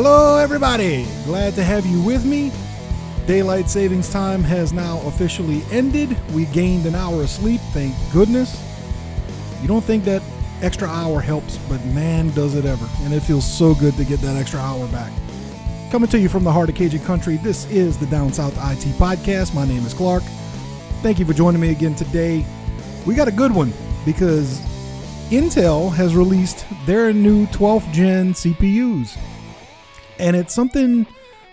Hello, everybody. Glad to have you with me. Daylight savings time has now officially ended. We gained an hour of sleep, thank goodness. You don't think that extra hour helps, but man, does it ever. And it feels so good to get that extra hour back. Coming to you from the heart of Cajun country, this is the Down South IT Podcast. My name is Clark. Thank you for joining me again today. We got a good one because Intel has released their new 12th gen CPUs. And it's something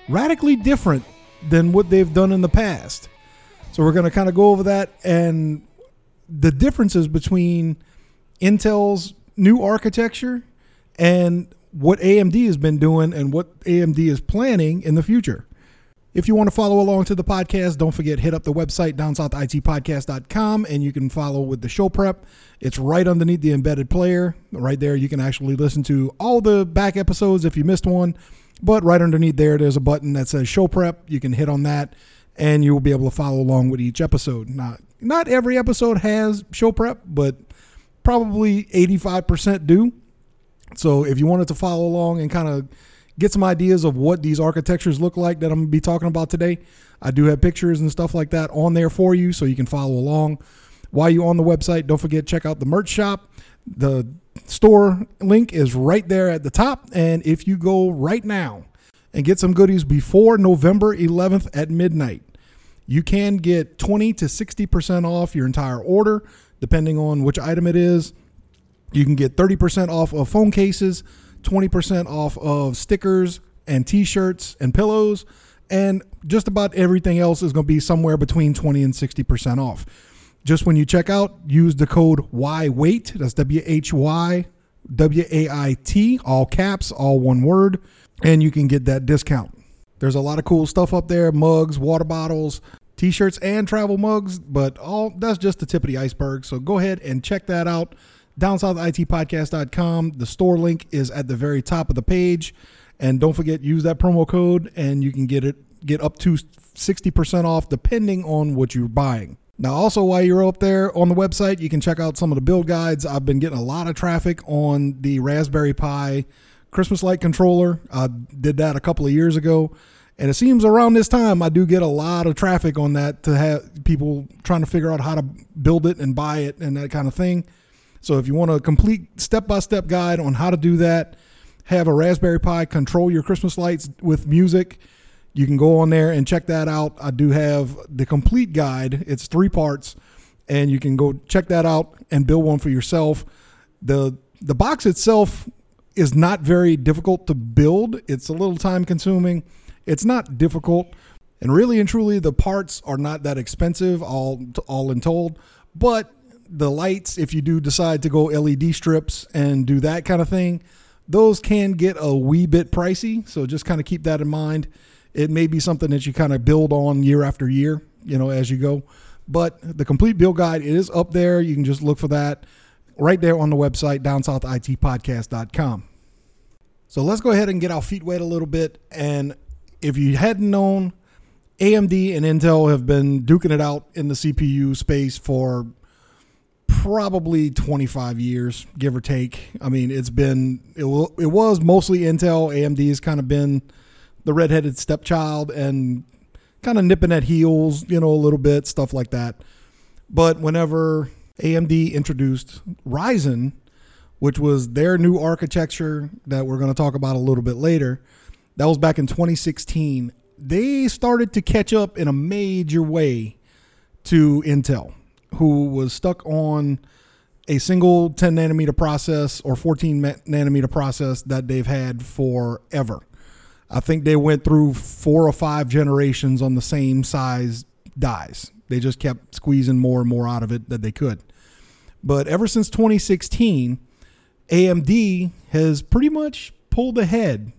radically different than what they've done in the past. So we're going to kind of go over that and the differences between Intel's new architecture and what AMD has been doing and what AMD is planning in the future. If you want to follow along to the podcast, don't forget hit up the website downsouthitpodcast.com and you can follow with the show prep. It's right underneath the embedded player. Right there you can actually listen to all the back episodes if you missed one. But right underneath there there's a button that says show prep. You can hit on that and you will be able to follow along with each episode. Not not every episode has show prep, but probably 85% do. So if you wanted to follow along and kind of get some ideas of what these architectures look like that I'm going to be talking about today, I do have pictures and stuff like that on there for you so you can follow along. While you're on the website, don't forget check out the merch shop. The store link is right there at the top and if you go right now and get some goodies before November 11th at midnight, you can get 20 to 60% off your entire order depending on which item it is. You can get 30% off of phone cases, 20% off of stickers and t shirts and pillows, and just about everything else is going to be somewhere between 20 and 60% off. Just when you check out, use the code WHYWAIT, that's W H Y W A I T, all caps, all one word, and you can get that discount. There's a lot of cool stuff up there mugs, water bottles, t shirts, and travel mugs, but all that's just the tip of the iceberg. So go ahead and check that out downsouthitpodcast.com. The store link is at the very top of the page. And don't forget, use that promo code and you can get it get up to 60% off depending on what you're buying. Now, also while you're up there on the website, you can check out some of the build guides. I've been getting a lot of traffic on the Raspberry Pi Christmas light controller. I did that a couple of years ago. And it seems around this time I do get a lot of traffic on that to have people trying to figure out how to build it and buy it and that kind of thing. So if you want a complete step-by-step guide on how to do that, have a Raspberry Pi control your Christmas lights with music, you can go on there and check that out. I do have the complete guide. It's three parts and you can go check that out and build one for yourself. The the box itself is not very difficult to build. It's a little time consuming. It's not difficult. And really and truly the parts are not that expensive all all in told, but the lights, if you do decide to go LED strips and do that kind of thing, those can get a wee bit pricey. So just kind of keep that in mind. It may be something that you kind of build on year after year, you know, as you go. But the complete build guide it is up there. You can just look for that right there on the website, downsouthitpodcast.com. So let's go ahead and get our feet wet a little bit. And if you hadn't known, AMD and Intel have been duking it out in the CPU space for probably 25 years, give or take. I mean, it's been, it, it was mostly Intel. AMD has kind of been the redheaded stepchild and kind of nipping at heels, you know, a little bit, stuff like that. But whenever AMD introduced Ryzen, which was their new architecture that we're going to talk about a little bit later, that was back in 2016. They started to catch up in a major way to Intel who was stuck on a single 10 nanometer process or 14 nanometer process that they've had forever. I think they went through four or five generations on the same size dies. They just kept squeezing more and more out of it that they could. But ever since 2016, AMD has pretty much pulled ahead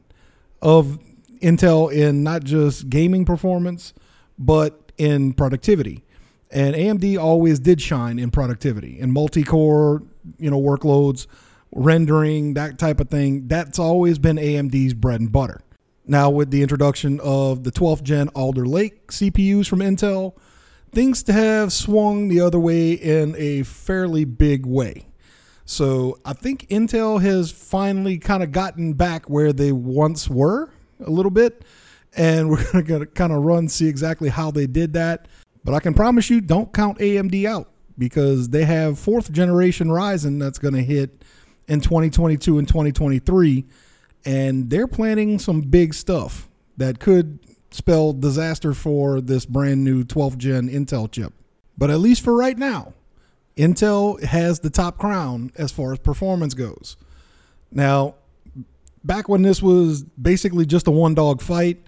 of Intel in not just gaming performance, but in productivity. And AMD always did shine in productivity in multi-core, you know, workloads, rendering, that type of thing. That's always been AMD's bread and butter. Now with the introduction of the 12th gen Alder Lake CPUs from Intel, things have swung the other way in a fairly big way. So I think Intel has finally kind of gotten back where they once were a little bit, and we're going to kind of run see exactly how they did that. But I can promise you, don't count AMD out because they have fourth generation Ryzen that's going to hit in 2022 and 2023, and they're planning some big stuff that could spell disaster for this brand new 12th gen Intel chip. But at least for right now, Intel has the top crown as far as performance goes. Now, back when this was basically just a one dog fight,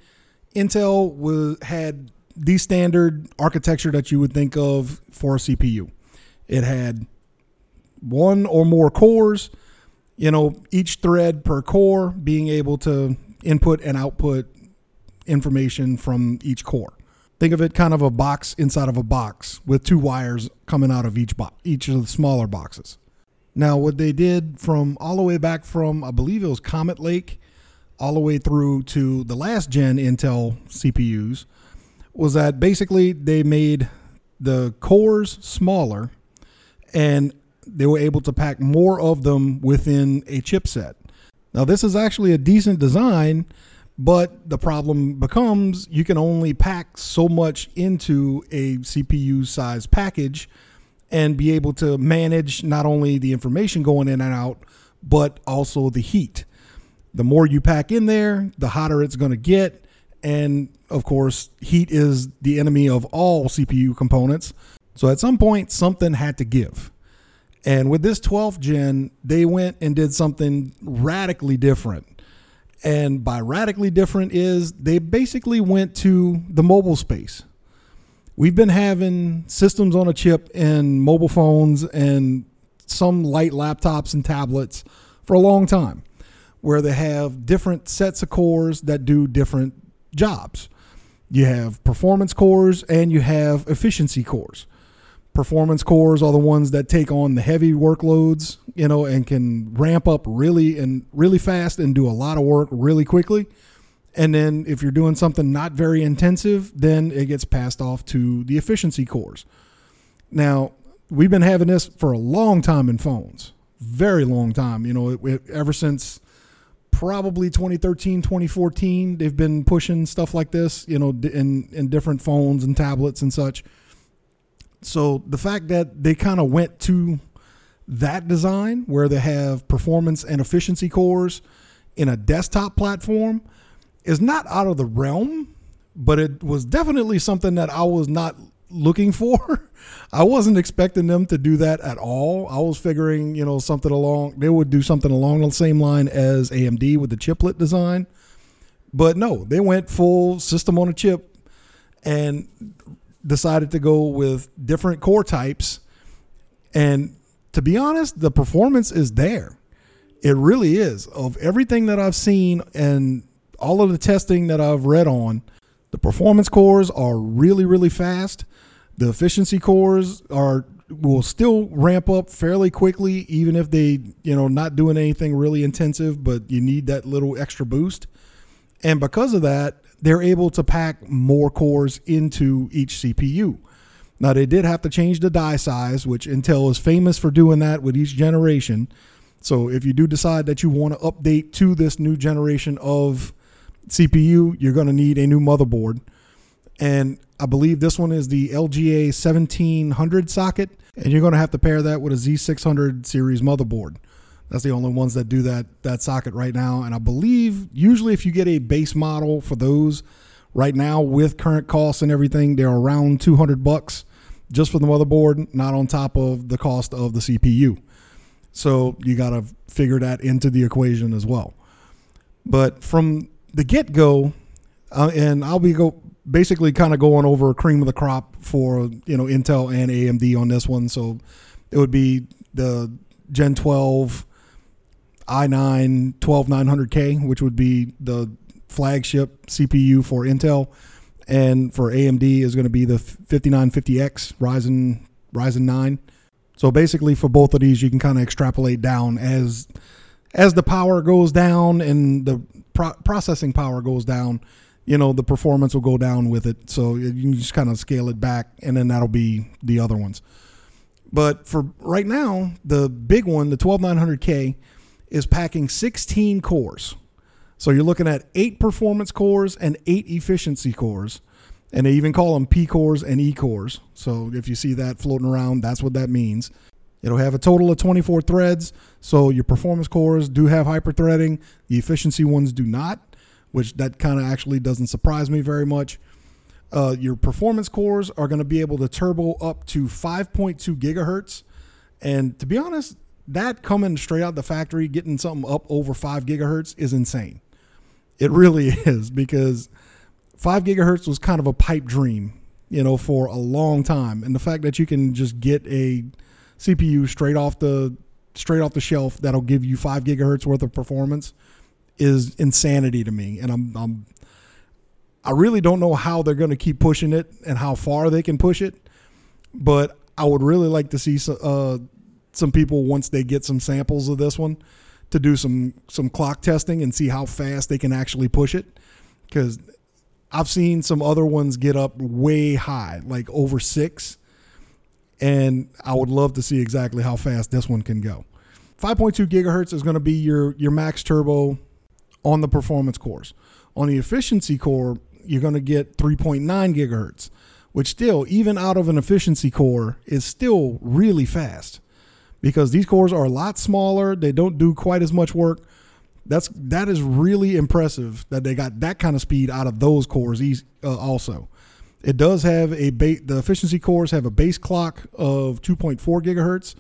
Intel was had the standard architecture that you would think of for a CPU. It had one or more cores, you know, each thread per core being able to input and output information from each core. Think of it kind of a box inside of a box with two wires coming out of each box, each of the smaller boxes. Now, what they did from all the way back from, I believe it was Comet Lake, all the way through to the last gen Intel CPUs, was that basically they made the cores smaller and they were able to pack more of them within a chipset. Now, this is actually a decent design, but the problem becomes you can only pack so much into a CPU size package and be able to manage not only the information going in and out, but also the heat. The more you pack in there, the hotter it's going to get. And of course, heat is the enemy of all CPU components. So at some point, something had to give. And with this 12th gen, they went and did something radically different. And by radically different is they basically went to the mobile space. We've been having systems on a chip in mobile phones and some light laptops and tablets for a long time where they have different sets of cores that do different jobs. You have performance cores and you have efficiency cores performance cores are the ones that take on the heavy workloads, you know, and can ramp up really and really fast and do a lot of work really quickly. And then if you're doing something not very intensive, then it gets passed off to the efficiency cores. Now, we've been having this for a long time in phones, very long time. You know, it, it, ever since probably 2013, 2014, they've been pushing stuff like this, you know, in, in different phones and tablets and such. So the fact that they kind of went to that design where they have performance and efficiency cores in a desktop platform is not out of the realm, but it was definitely something that I was not looking for. I wasn't expecting them to do that at all. I was figuring, you know, something along they would do something along the same line as AMD with the chiplet design. But no, they went full system on a chip and decided to go with different core types. And to be honest, the performance is there. It really is. Of everything that I've seen and all of the testing that I've read on, the performance cores are really, really fast. The efficiency cores are will still ramp up fairly quickly, even if they, you know, not doing anything really intensive, but you need that little extra boost. And because of that, they're able to pack more cores into each CPU. Now, they did have to change the die size, which Intel is famous for doing that with each generation. So, if you do decide that you want to update to this new generation of CPU, you're going to need a new motherboard. And I believe this one is the LGA 1700 socket, and you're going to have to pair that with a Z600 series motherboard. That's the only ones that do that that socket right now. And I believe usually if you get a base model for those right now with current costs and everything, they're around 200 bucks just for the motherboard, not on top of the cost of the CPU. So you got to figure that into the equation as well. But from the get go, uh, and I'll be go basically kind of going over cream of the crop for you know Intel and AMD on this one. So it would be the Gen 12 i9 12900K, which would be the flagship CPU for Intel, and for AMD is going to be the 5950X Ryzen Ryzen 9. So basically, for both of these, you can kind of extrapolate down as as the power goes down and the pro- processing power goes down. You know, the performance will go down with it. So you can just kind of scale it back, and then that'll be the other ones. But for right now, the big one, the 12900K, is packing 16 cores. So you're looking at eight performance cores and eight efficiency cores. And they even call them P cores and E cores. So if you see that floating around, that's what that means. It'll have a total of 24 threads. So your performance cores do have hyperthreading. The efficiency ones do not, which that kind of actually doesn't surprise me very much. Uh, your performance cores are going to be able to turbo up to 5.2 gigahertz. And to be honest, that coming straight out the factory, getting something up over 5 gigahertz is insane. It really is because 5 gigahertz was kind of a pipe dream, you know, for a long time. And the fact that you can just get a CPU straight off the straight off the shelf that'll give you 5 gigahertz worth of performance is insanity to me. And I'm, I'm I really don't know how they're going to keep pushing it and how far they can push it, but I would really like to see uh, some people once they get some samples of this one to do some some clock testing and see how fast they can actually push it because I've seen some other ones get up way high, like over six, and I would love to see exactly how fast this one can go. 5.2 gigahertz is going to be your your max turbo on the performance cores. On the efficiency core, you're going to get 3.9 gigahertz, which still, even out of an efficiency core, is still really fast because these cores are a lot smaller. They don't do quite as much work. That's that is really impressive that they got that kind of speed out of those cores. Uh, also, it does have a ba- the efficiency cores have a base clock of 2.4 gigahertz,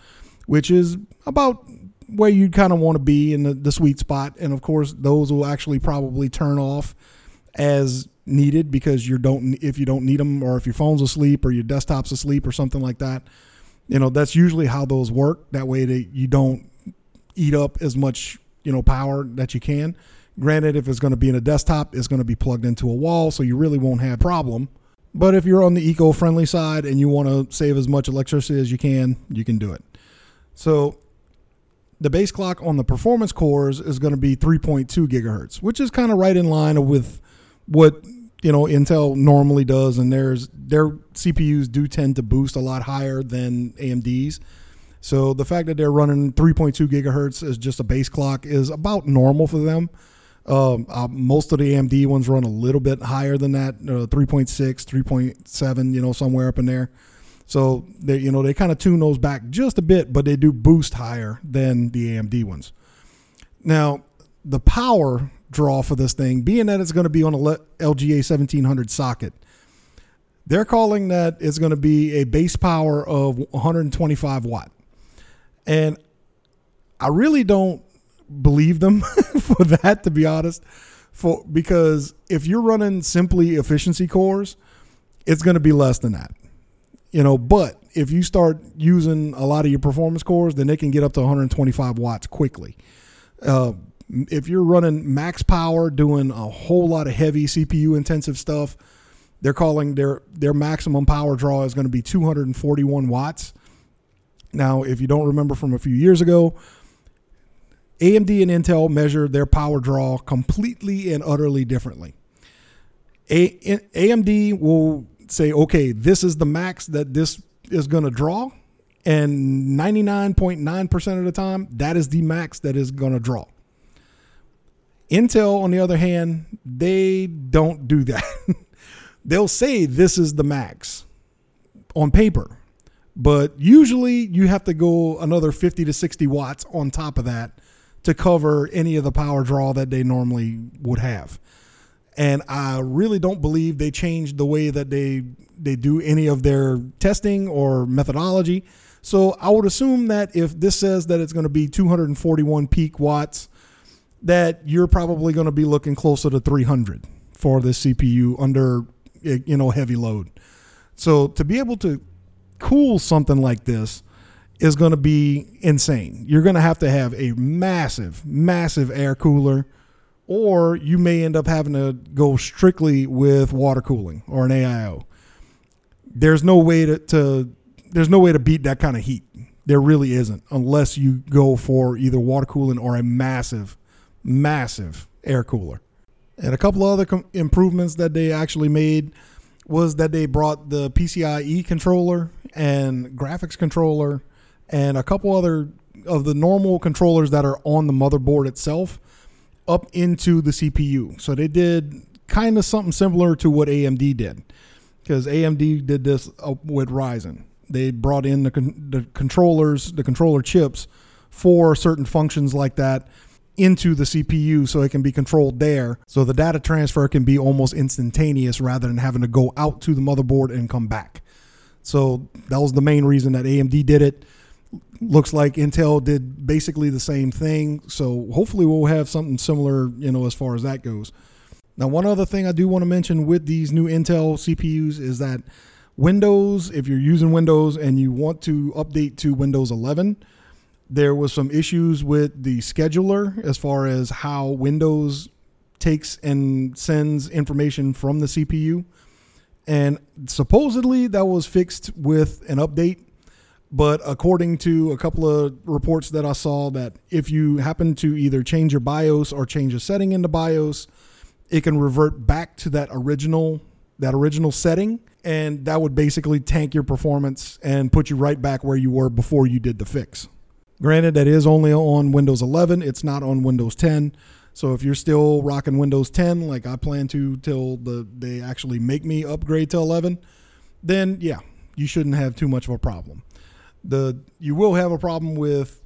which is about where you kind of want to be in the, the sweet spot. And of course, those will actually probably turn off as needed because you don't if you don't need them or if your phone's asleep or your desktop's asleep or something like that you know that's usually how those work. That way that you don't eat up as much you know power that you can. Granted if it's going to be in a desktop it's going to be plugged into a wall so you really won't have problem. But if you're on the eco-friendly side and you want to save as much electricity as you can you can do it. So the base clock on the performance cores is going to be 3.2 gigahertz which is kind of right in line with what you know Intel normally does, and there's their CPUs do tend to boost a lot higher than AMD's. So the fact that they're running 3.2 gigahertz as just a base clock is about normal for them. Um, uh, most of the AMD ones run a little bit higher than that, uh, 3.6, 3.7, you know, somewhere up in there. So they, you know, they kind of tune those back just a bit, but they do boost higher than the AMD ones. Now, the power draw for this thing, being that it's going to be on a LGA 1700 socket. They're calling that it's going to be a base power of 125 watt. And I really don't believe them for that, to be honest. For because if you're running simply efficiency cores, it's going to be less than that. You know, but if you start using a lot of your performance cores, then they can get up to 125 watts quickly. Uh, if you're running max power, doing a whole lot of heavy CPU intensive stuff, they're calling their their maximum power draw is going to be 241 watts. Now, if you don't remember from a few years ago, AMD and Intel measure their power draw completely and utterly differently. A- AMD will say, okay, this is the max that this is going to draw. And 99.9% of the time, that is the max that is going to draw. Intel, on the other hand, they don't do that. They'll say this is the max on paper, but usually you have to go another 50 to 60 watts on top of that to cover any of the power draw that they normally would have. And I really don't believe they changed the way that they they do any of their testing or methodology. So I would assume that if this says that it's going to be 241 peak watts that you're probably going to be looking closer to 300 for this CPU under eh, you know heavy load. So to be able to cool something like this is going to be insane. You're going to have to have a massive, massive air cooler, or you may end up having to go strictly with water cooling or an AIO. There's no way to, to there's no way to beat that kind of heat. There really isn't, unless you go for either water cooling or a massive massive air cooler. And a couple other com- improvements that they actually made was that they brought the PCIe controller and graphics controller and a couple other of the normal controllers that are on the motherboard itself up into the CPU. So they did kind of something similar to what AMD did, because AMD did this with Ryzen. They brought in the, con- the controllers, the controller chips for certain functions like that into the CPU so it can be controlled there. So the data transfer can be almost instantaneous rather than having to go out to the motherboard and come back. So that was the main reason that AMD did it. Looks like Intel did basically the same thing. So hopefully we'll have something similar, you know, as far as that goes. Now, one other thing I do want to mention with these new Intel CPUs is that Windows, if you're using Windows and you want to update to Windows 11, there was some issues with the scheduler as far as how Windows takes and sends information from the CPU. And supposedly that was fixed with an update. But according to a couple of reports that I saw, that if you happen to either change your BIOS or change a setting in the BIOS, it can revert back to that original that original setting, and that would basically tank your performance and put you right back where you were before you did the fix. Granted, that is only on Windows 11, it's not on Windows 10. So if you're still rocking Windows 10, like I plan to till the they actually make me upgrade to 11, then yeah, you shouldn't have too much of a problem. The you will have a problem with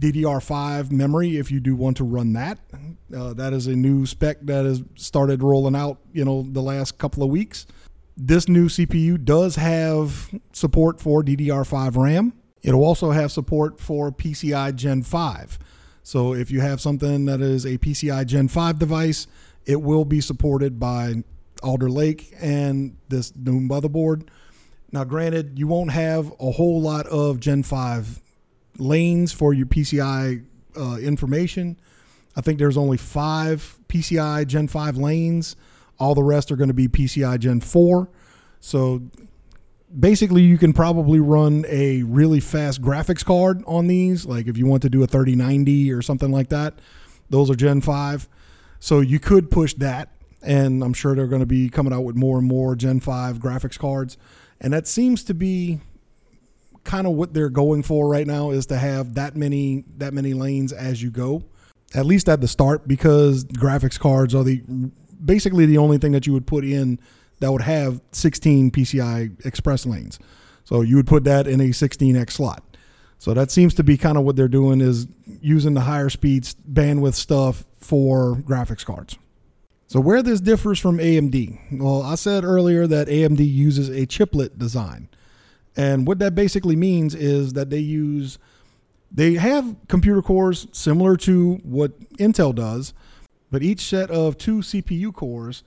DDR5 memory if you do want to run that. Uh, that is a new spec that has started rolling out, you know, the last couple of weeks. This new CPU does have support for DDR5 RAM. It'll also have support for PCI Gen 5. So if you have something that is a PCI Gen 5 device, it will be supported by Alder Lake and this new motherboard. Now, granted, you won't have a whole lot of Gen 5 lanes for your PCI uh, information. I think there's only five PCI Gen 5 lanes. All the rest are going to be PCI Gen 4. So basically you can probably run a really fast graphics card on these like if you want to do a 3090 or something like that. Those are gen 5 so you could push that and i'm sure they're going to be coming out with more and more gen 5 graphics cards. And that seems to be kind of what they're going for right now is to have that many that many lanes as you go at least at the start because graphics cards are the basically the only thing that you would put in that would have 16 PCI Express lanes. So you would put that in a 16x slot. So that seems to be kind of what they're doing is using the higher speeds bandwidth stuff for graphics cards. So where this differs from AMD, well, I said earlier that AMD uses a chiplet design. And what that basically means is that they use they have computer cores similar to what Intel does, but each set of two CPU cores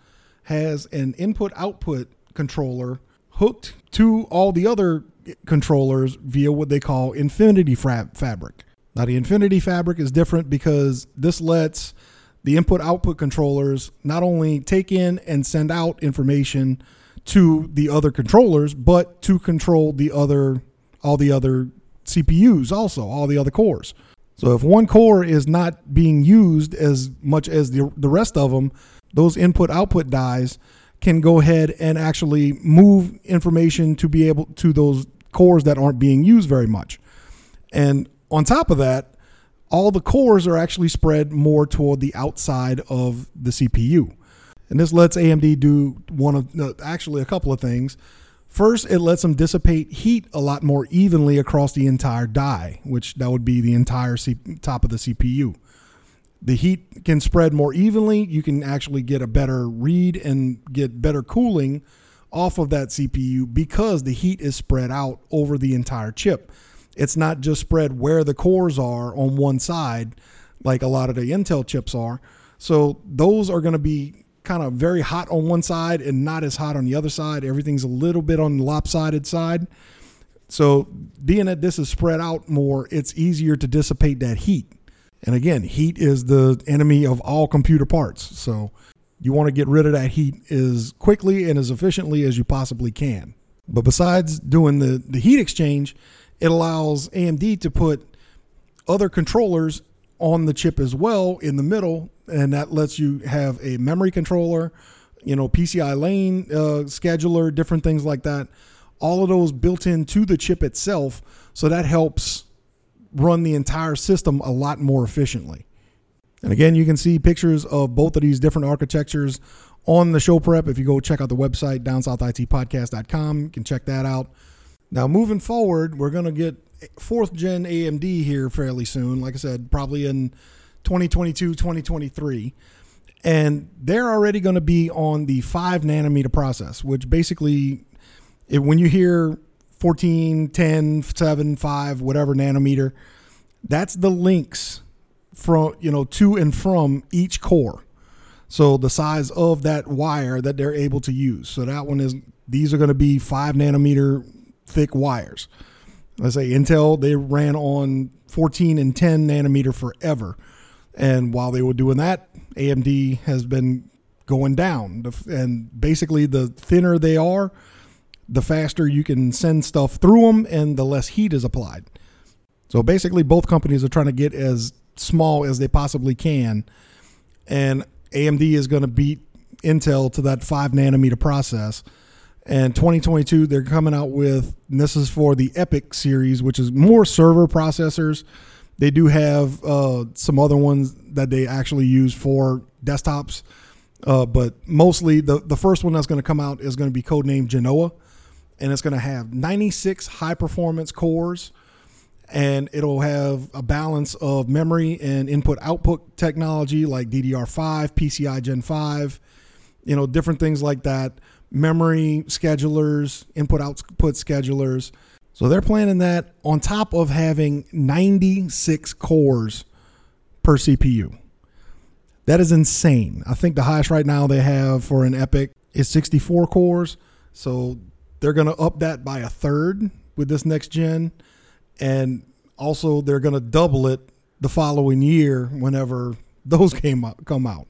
has an input output controller hooked to all the other controllers via what they call Infinity Fabric. Now, the Infinity Fabric is different because this lets the input output controllers not only take in and send out information to the other controllers, but to control the other all the other CPUs also, all the other cores. So if one core is not being used as much as the the rest of them, those input output dies can go ahead and actually move information to be able to those cores that aren't being used very much. And on top of that, all the cores are actually spread more toward the outside of the CPU. And this lets AMD do one of uh, actually a couple of things. First, it lets them dissipate heat a lot more evenly across the entire die, which that would be the entire C- top of the CPU the heat can spread more evenly. You can actually get a better read and get better cooling off of that CPU because the heat is spread out over the entire chip. It's not just spread where the cores are on one side, like a lot of the Intel chips are. So those are going to be kind of very hot on one side and not as hot on the other side. Everything's a little bit on the lopsided side. So being that this is spread out more, it's easier to dissipate that heat. And again, heat is the enemy of all computer parts. So you want to get rid of that heat as quickly and as efficiently as you possibly can. But besides doing the, the heat exchange, it allows AMD to put other controllers on the chip as well in the middle. And that lets you have a memory controller, you know, PCI lane uh, scheduler, different things like that. All of those built into the chip itself. So that helps run the entire system a lot more efficiently. And again, you can see pictures of both of these different architectures on the show prep. If you go check out the website, downsouthitpodcast.com, you can check that out. Now, moving forward, we're going to get fourth gen AMD here fairly soon. Like I said, probably in 2022, 2023. And they're already going to be on the five nanometer process, which basically, if, when you hear 14, 10, 7, 5, whatever nanometer, that's the links from, you know, to and from each core. So the size of that wire that they're able to use. So that one is, these are going to be five nanometer thick wires. Let's say Intel, they ran on 14 and 10 nanometer forever. And while they were doing that, AMD has been going down. And basically, the thinner they are, the faster you can send stuff through them and the less heat is applied. So basically, both companies are trying to get as small as they possibly can. And AMD is going to beat Intel to that five nanometer process. And 2022, they're coming out with, this is for the EPYC series, which is more server processors. They do have uh, some other ones that they actually use for desktops. Uh, but mostly the, the first one that's going to come out is going to be codenamed Genoa. And it's going to have 96 high performance cores. And it'll have a balance of memory and input output technology like DDR5, PCI Gen 5, you know, different things like that. Memory schedulers, input output schedulers so they're planning that on top of having 96 cores per CPU. That is insane. I think the highest right now they have for an EPYC is 64 cores. So they're going to up that by a third with this next gen. And also they're going to double it the following year whenever those came out, come out.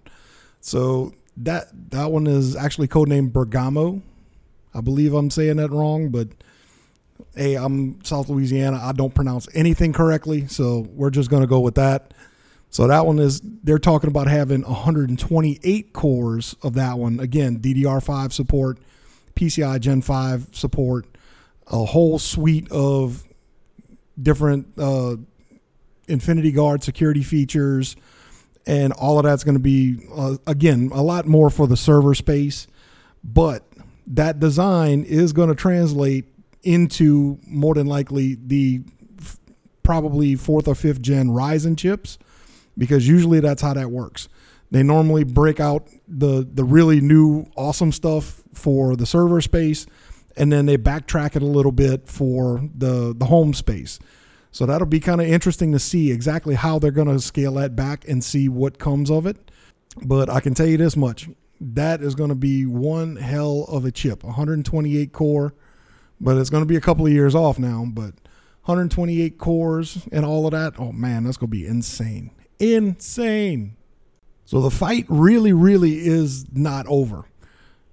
So that that one is actually codenamed Bergamo. I believe I'm saying that wrong, but hey, I'm South Louisiana. I don't pronounce anything correctly, so we're just going to go with that. So that one is they're talking about having 128 cores of that one. Again, DDR5 support, PCI Gen 5 support, a whole suite of different uh, Infinity Guard security features, and all of that's going to be uh, again a lot more for the server space. But that design is going to translate into more than likely the f- probably fourth or fifth gen Ryzen chips because usually that's how that works. They normally break out the the really new awesome stuff for the server space and then they backtrack it a little bit for the the home space. So that'll be kind of interesting to see exactly how they're going to scale that back and see what comes of it. But I can tell you this much. That is going to be one hell of a chip. 128 core but it's going to be a couple of years off now. But 128 cores and all of that. Oh man, that's going to be insane. Insane. So the fight really, really is not over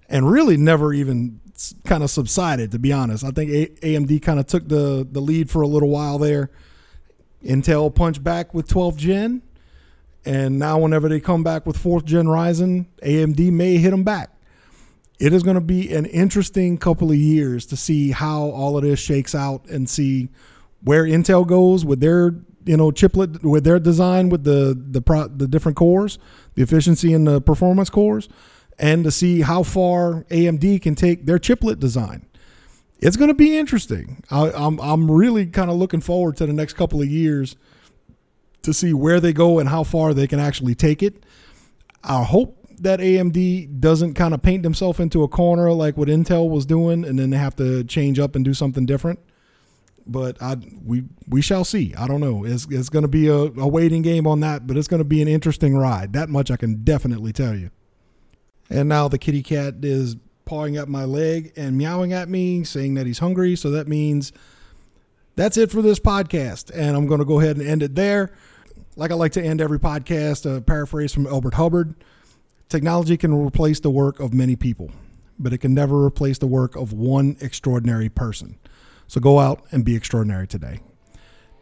and really never even kind of subsided, to be honest. I think AMD kind of took the, the lead for a little while there. Intel punched back with 12th gen. And now, whenever they come back with fourth gen Ryzen, AMD may hit them back it is going to be an interesting couple of years to see how all of this shakes out and see where Intel goes with their you know chiplet with their design with the the pro, the different cores, the efficiency and the performance cores, and to see how far AMD can take their chiplet design. It's going to be interesting. I, I'm I'm really kind of looking forward to the next couple of years to see where they go and how far they can actually take it. I hope that AMD doesn't kind of paint themselves into a corner like what Intel was doing, and then they have to change up and do something different. But I we we shall see. I don't know. It's it's going to be a, a waiting game on that, but it's going to be an interesting ride. That much I can definitely tell you. And now the kitty cat is pawing up my leg and meowing at me, saying that he's hungry. So that means that's it for this podcast, and I'm going to go ahead and end it there. Like I like to end every podcast, a paraphrase from Elbert Hubbard. Technology can replace the work of many people, but it can never replace the work of one extraordinary person. So go out and be extraordinary today.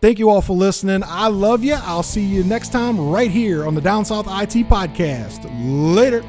Thank you all for listening. I love you. I'll see you next time right here on the Down South IT Podcast. Later.